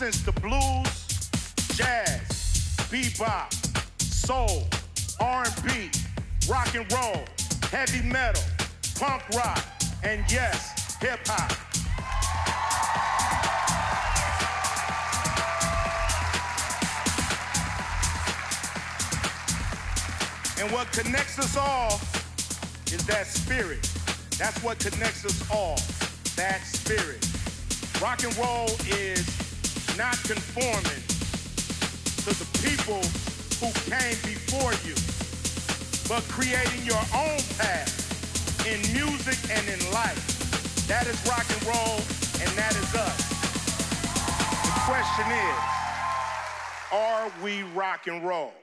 since the blues, jazz, bebop, soul, R&B, rock and roll, heavy metal, punk rock, and yes, hip hop. And what connects us all is that spirit. That's what connects us all. That spirit. Rock and roll is not conforming to the people who came before you, but creating your own path in music and in life. That is rock and roll, and that is us. The question is, are we rock and roll?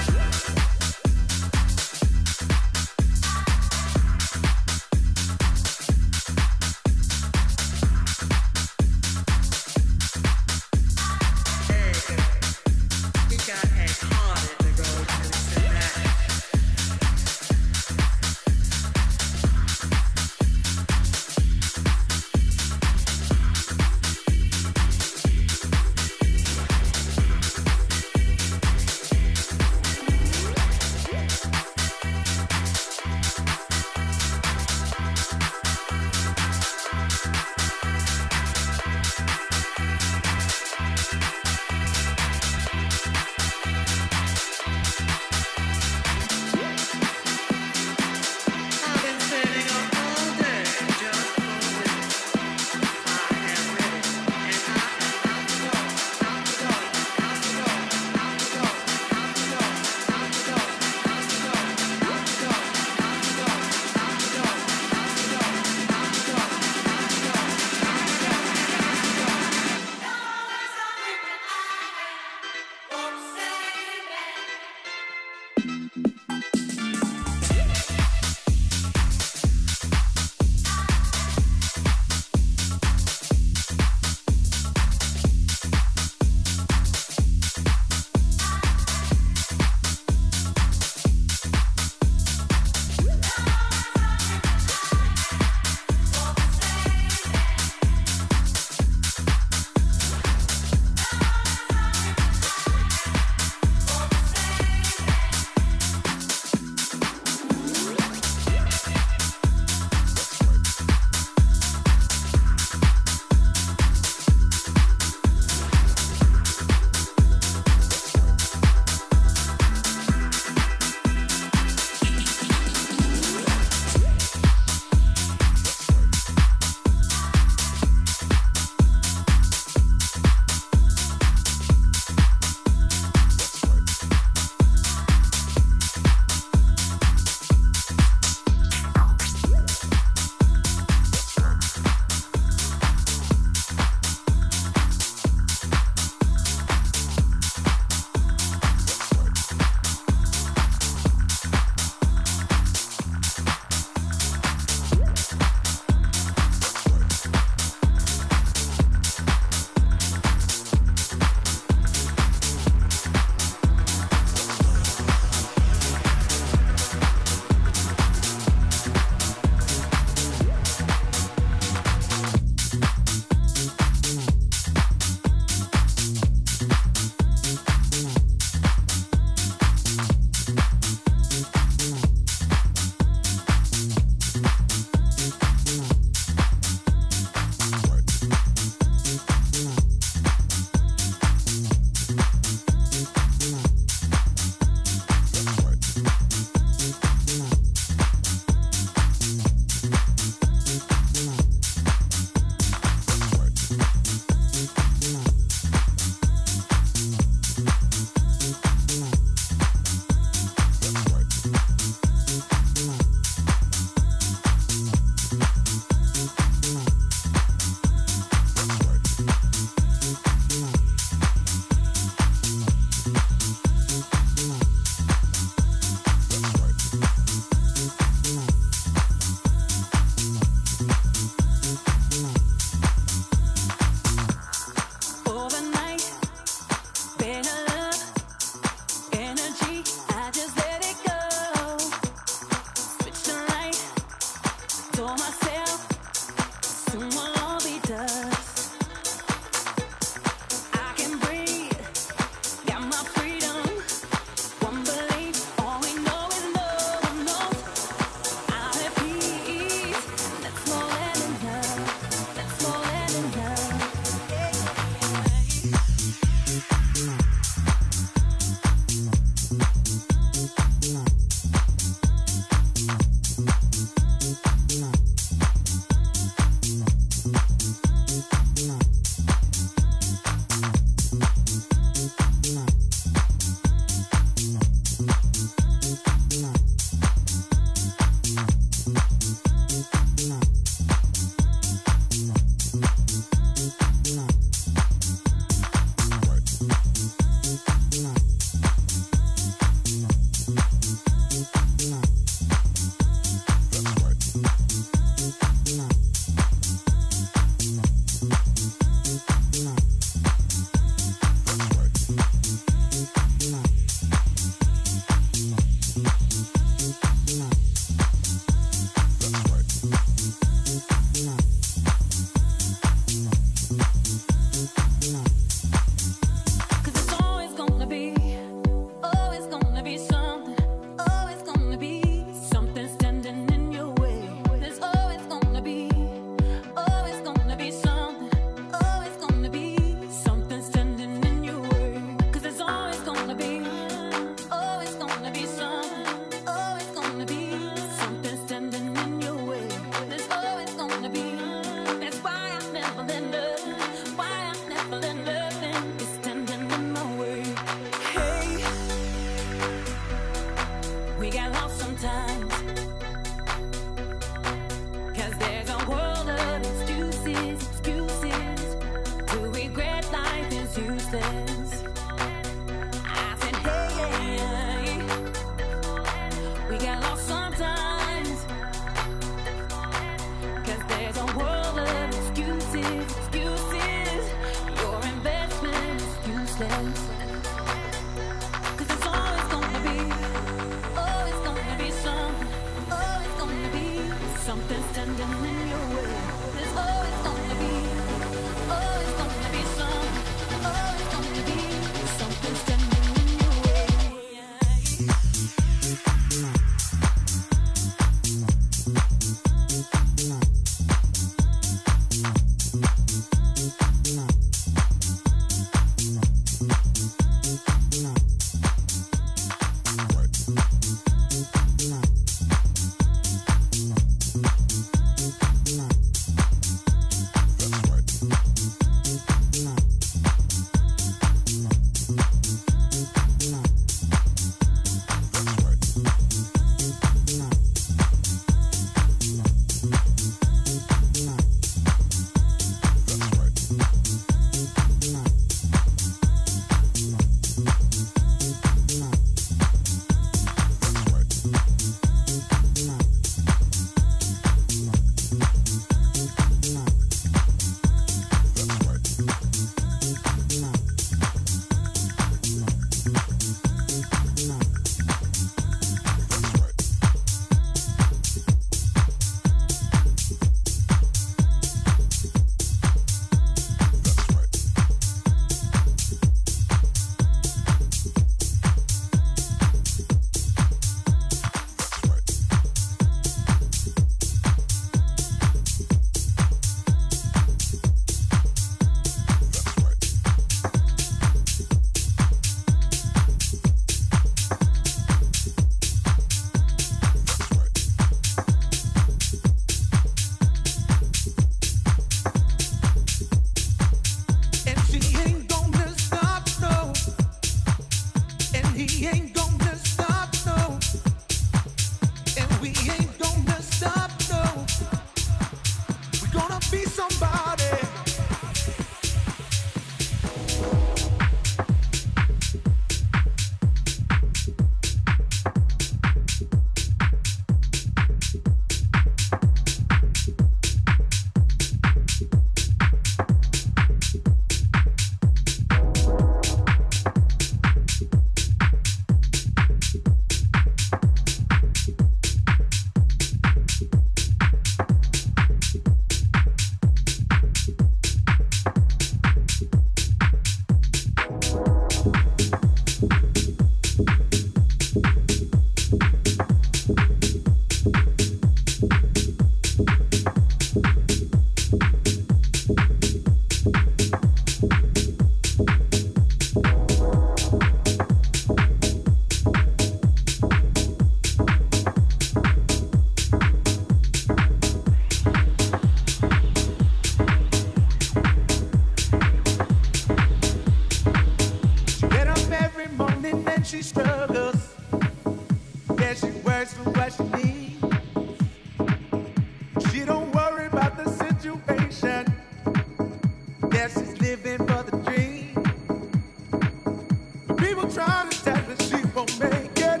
People try to tell her she won't make it.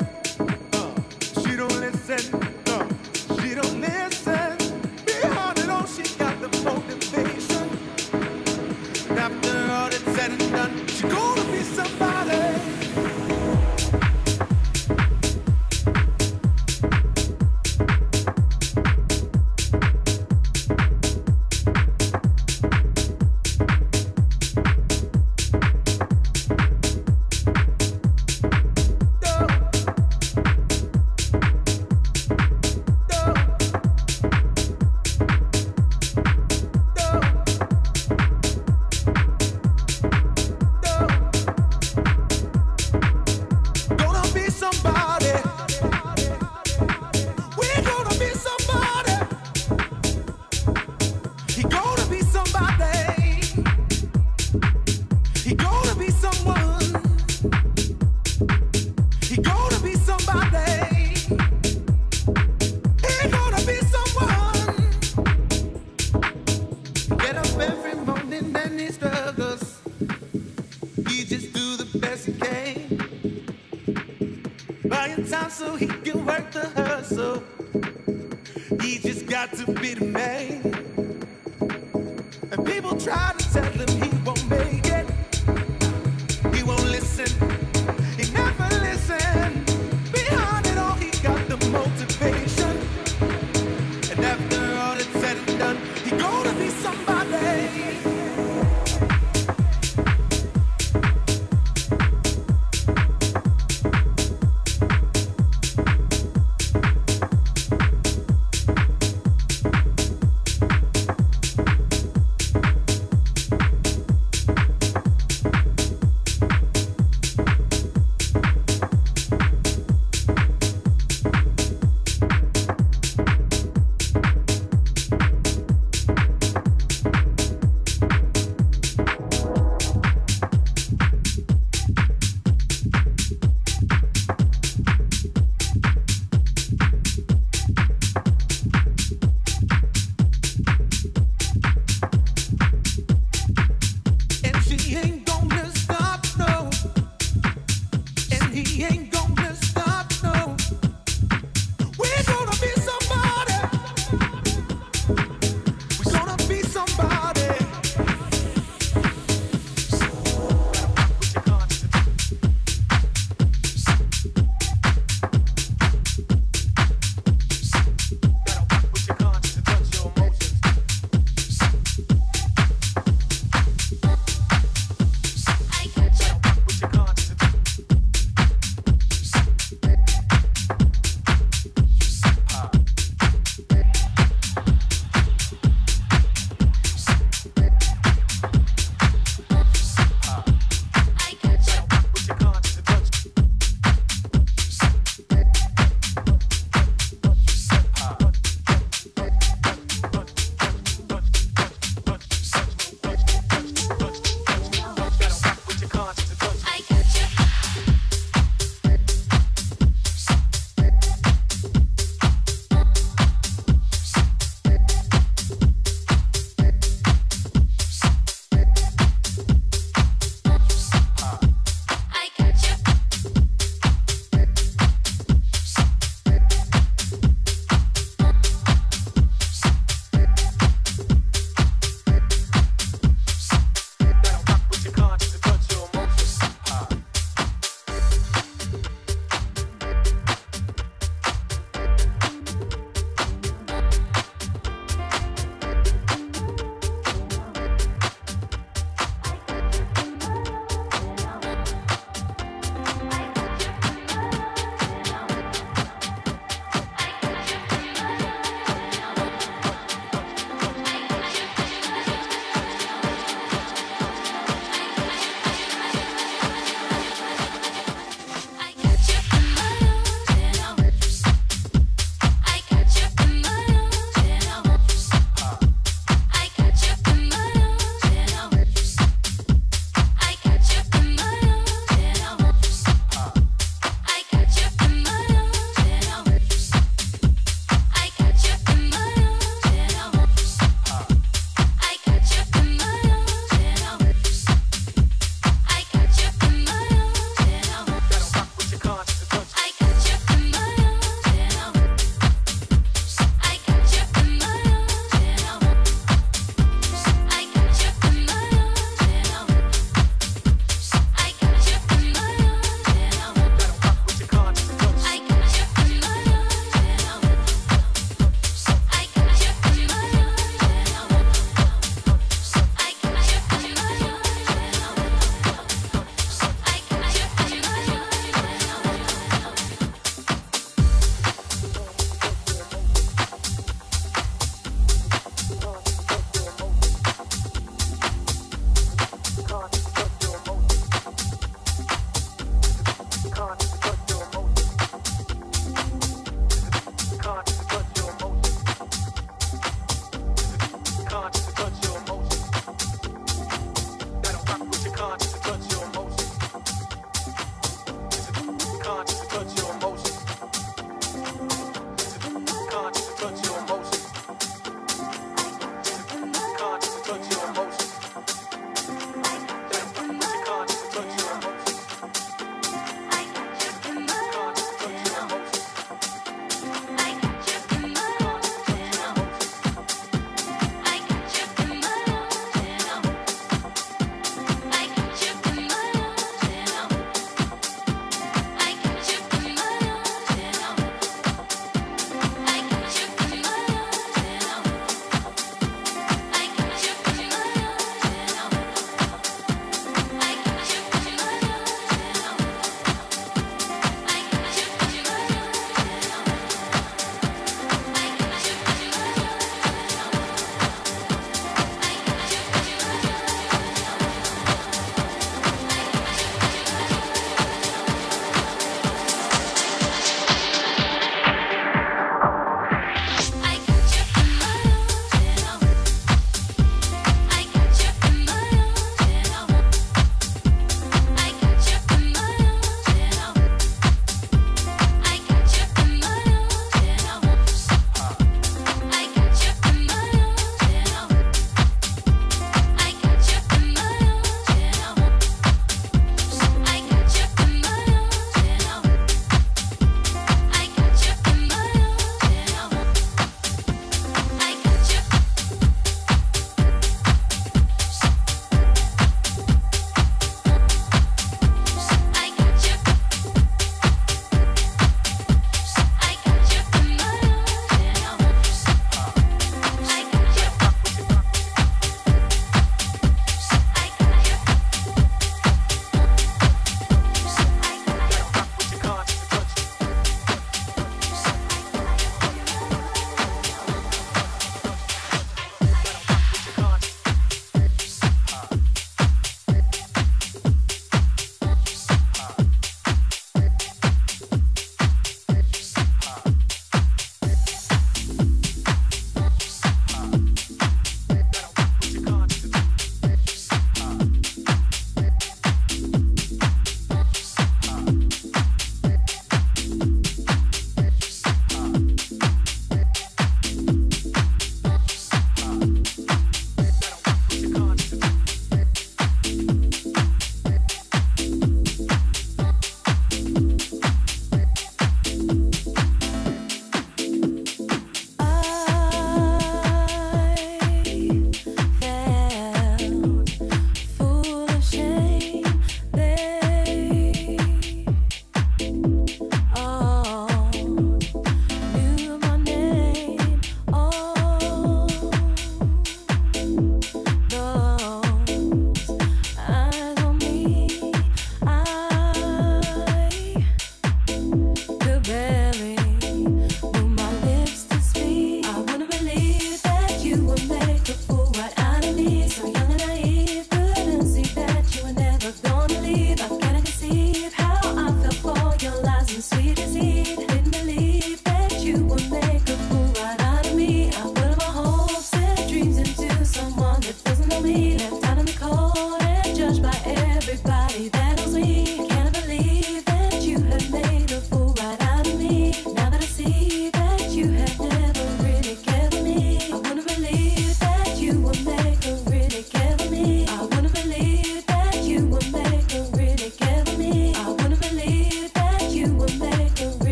Uh, she don't listen.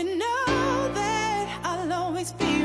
You know that I'll always be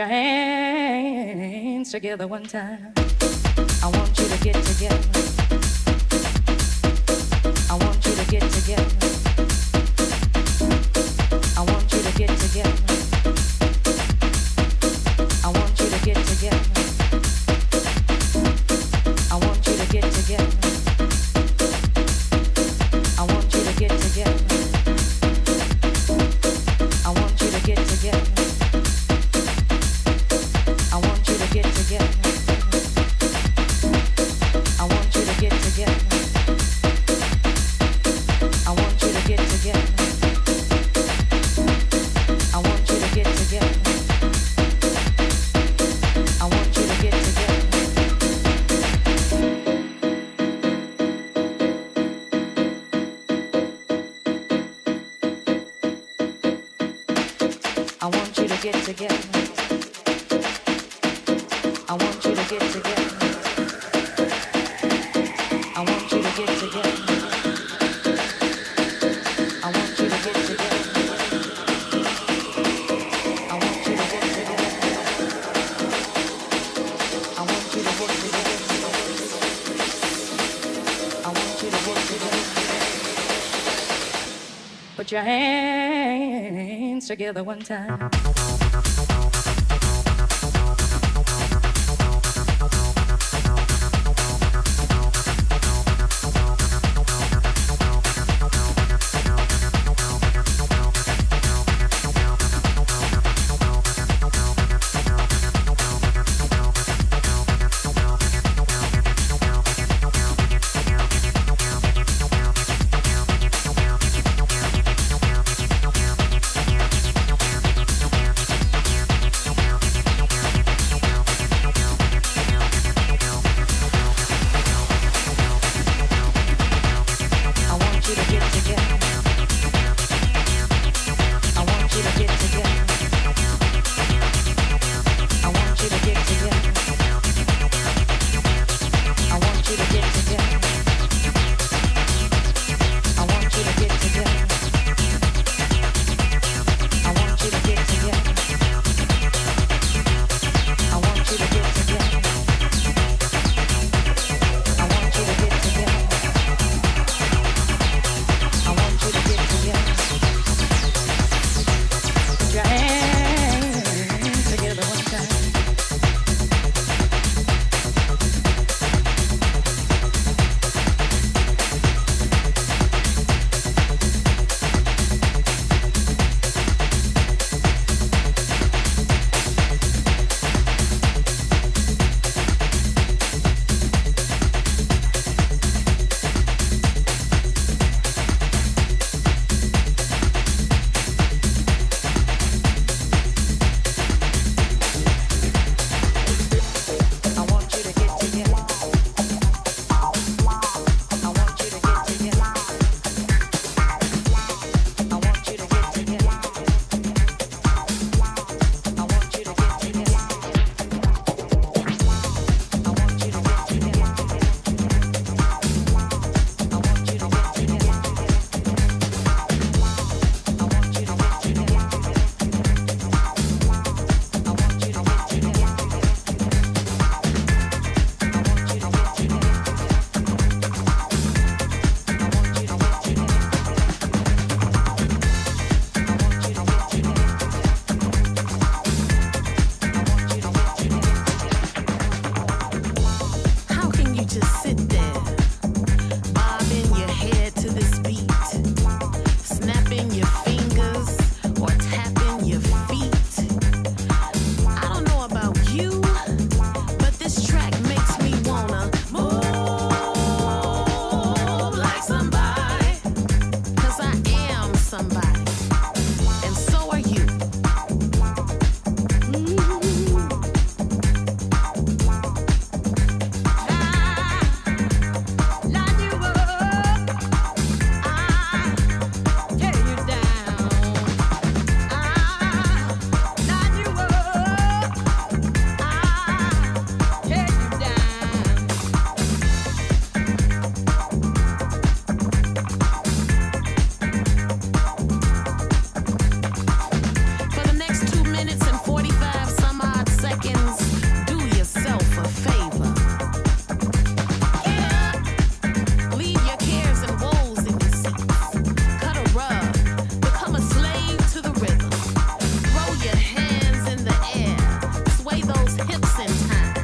Your hands together one time. I want you to get together. Your hands together one time. those hips in time.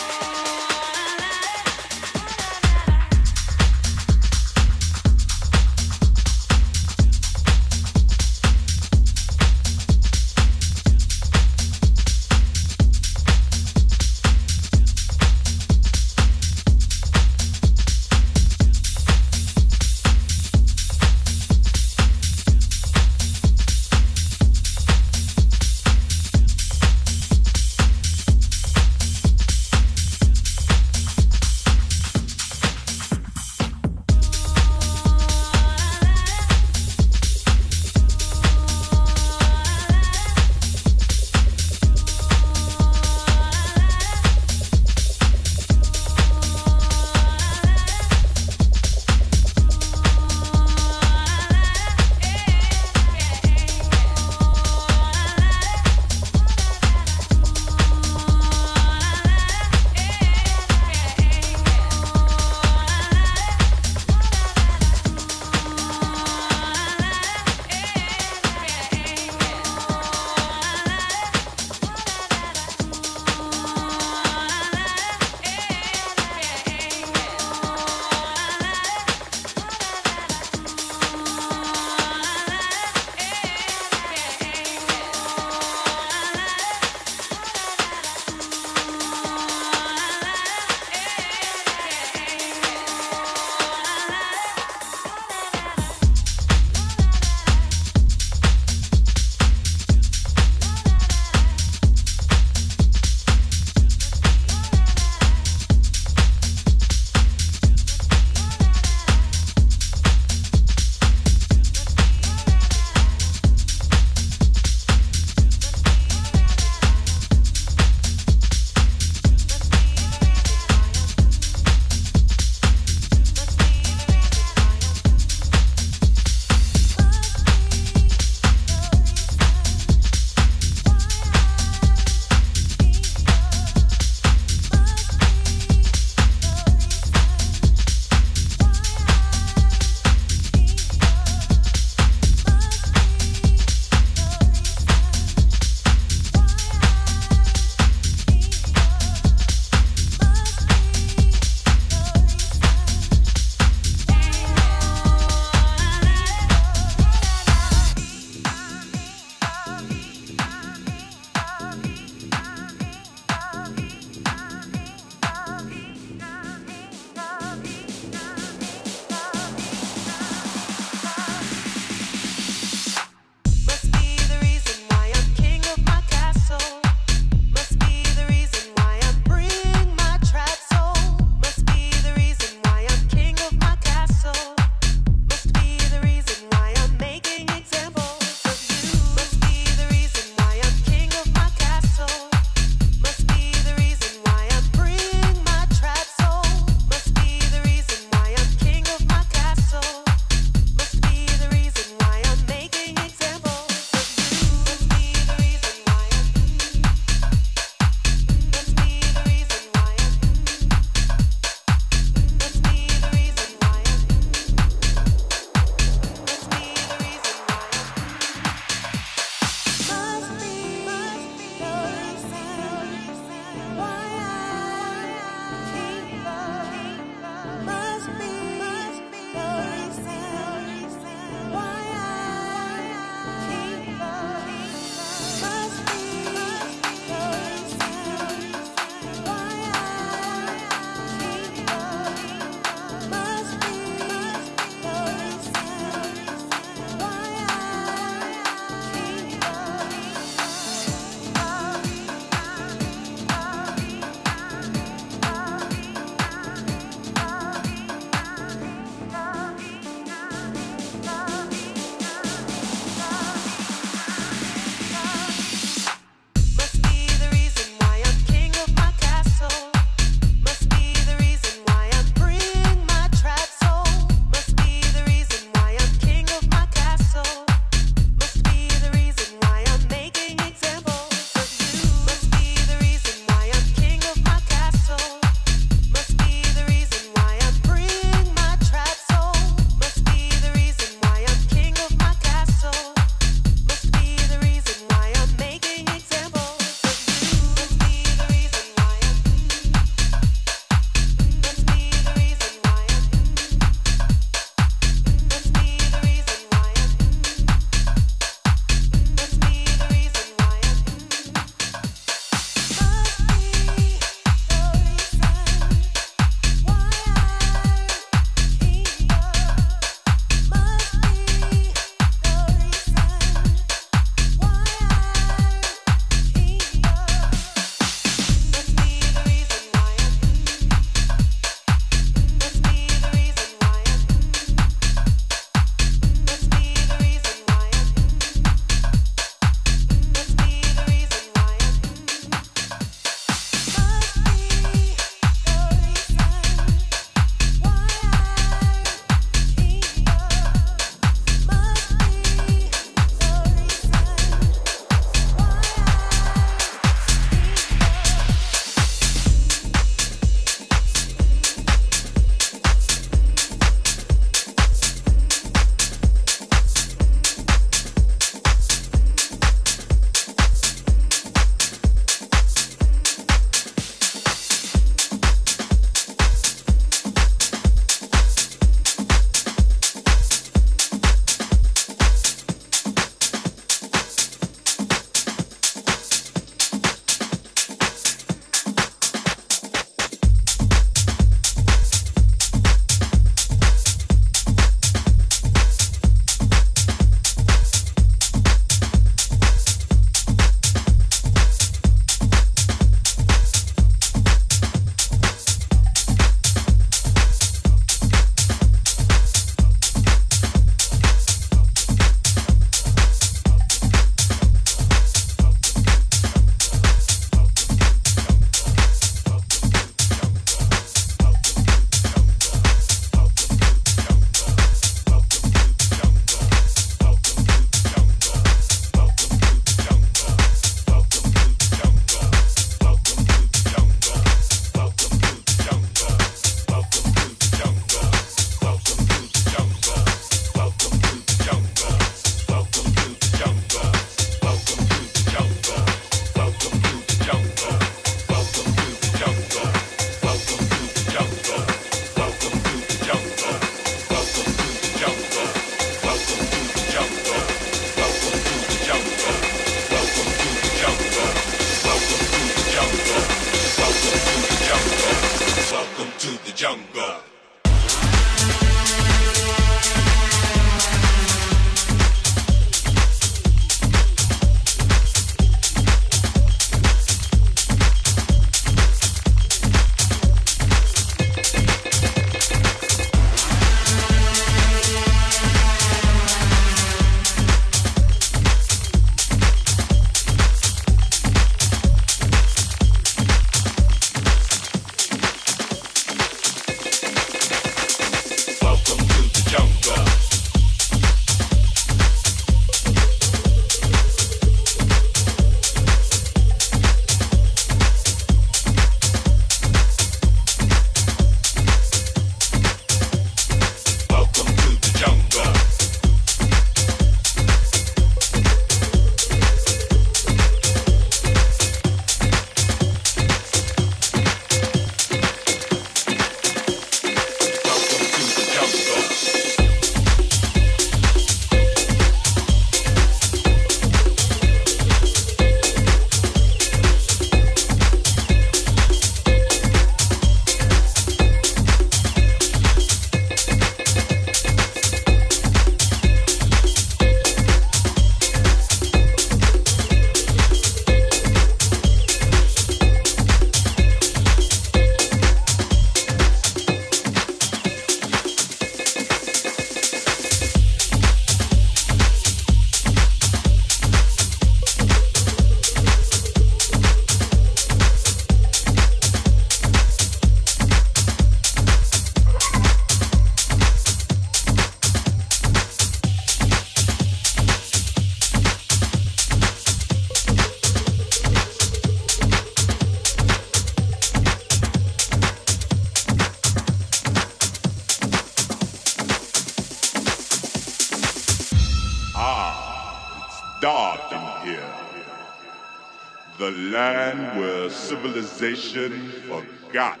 Civilization forgot.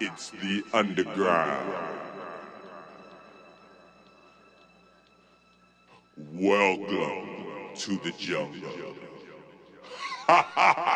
It's the underground. Welcome to the jungle.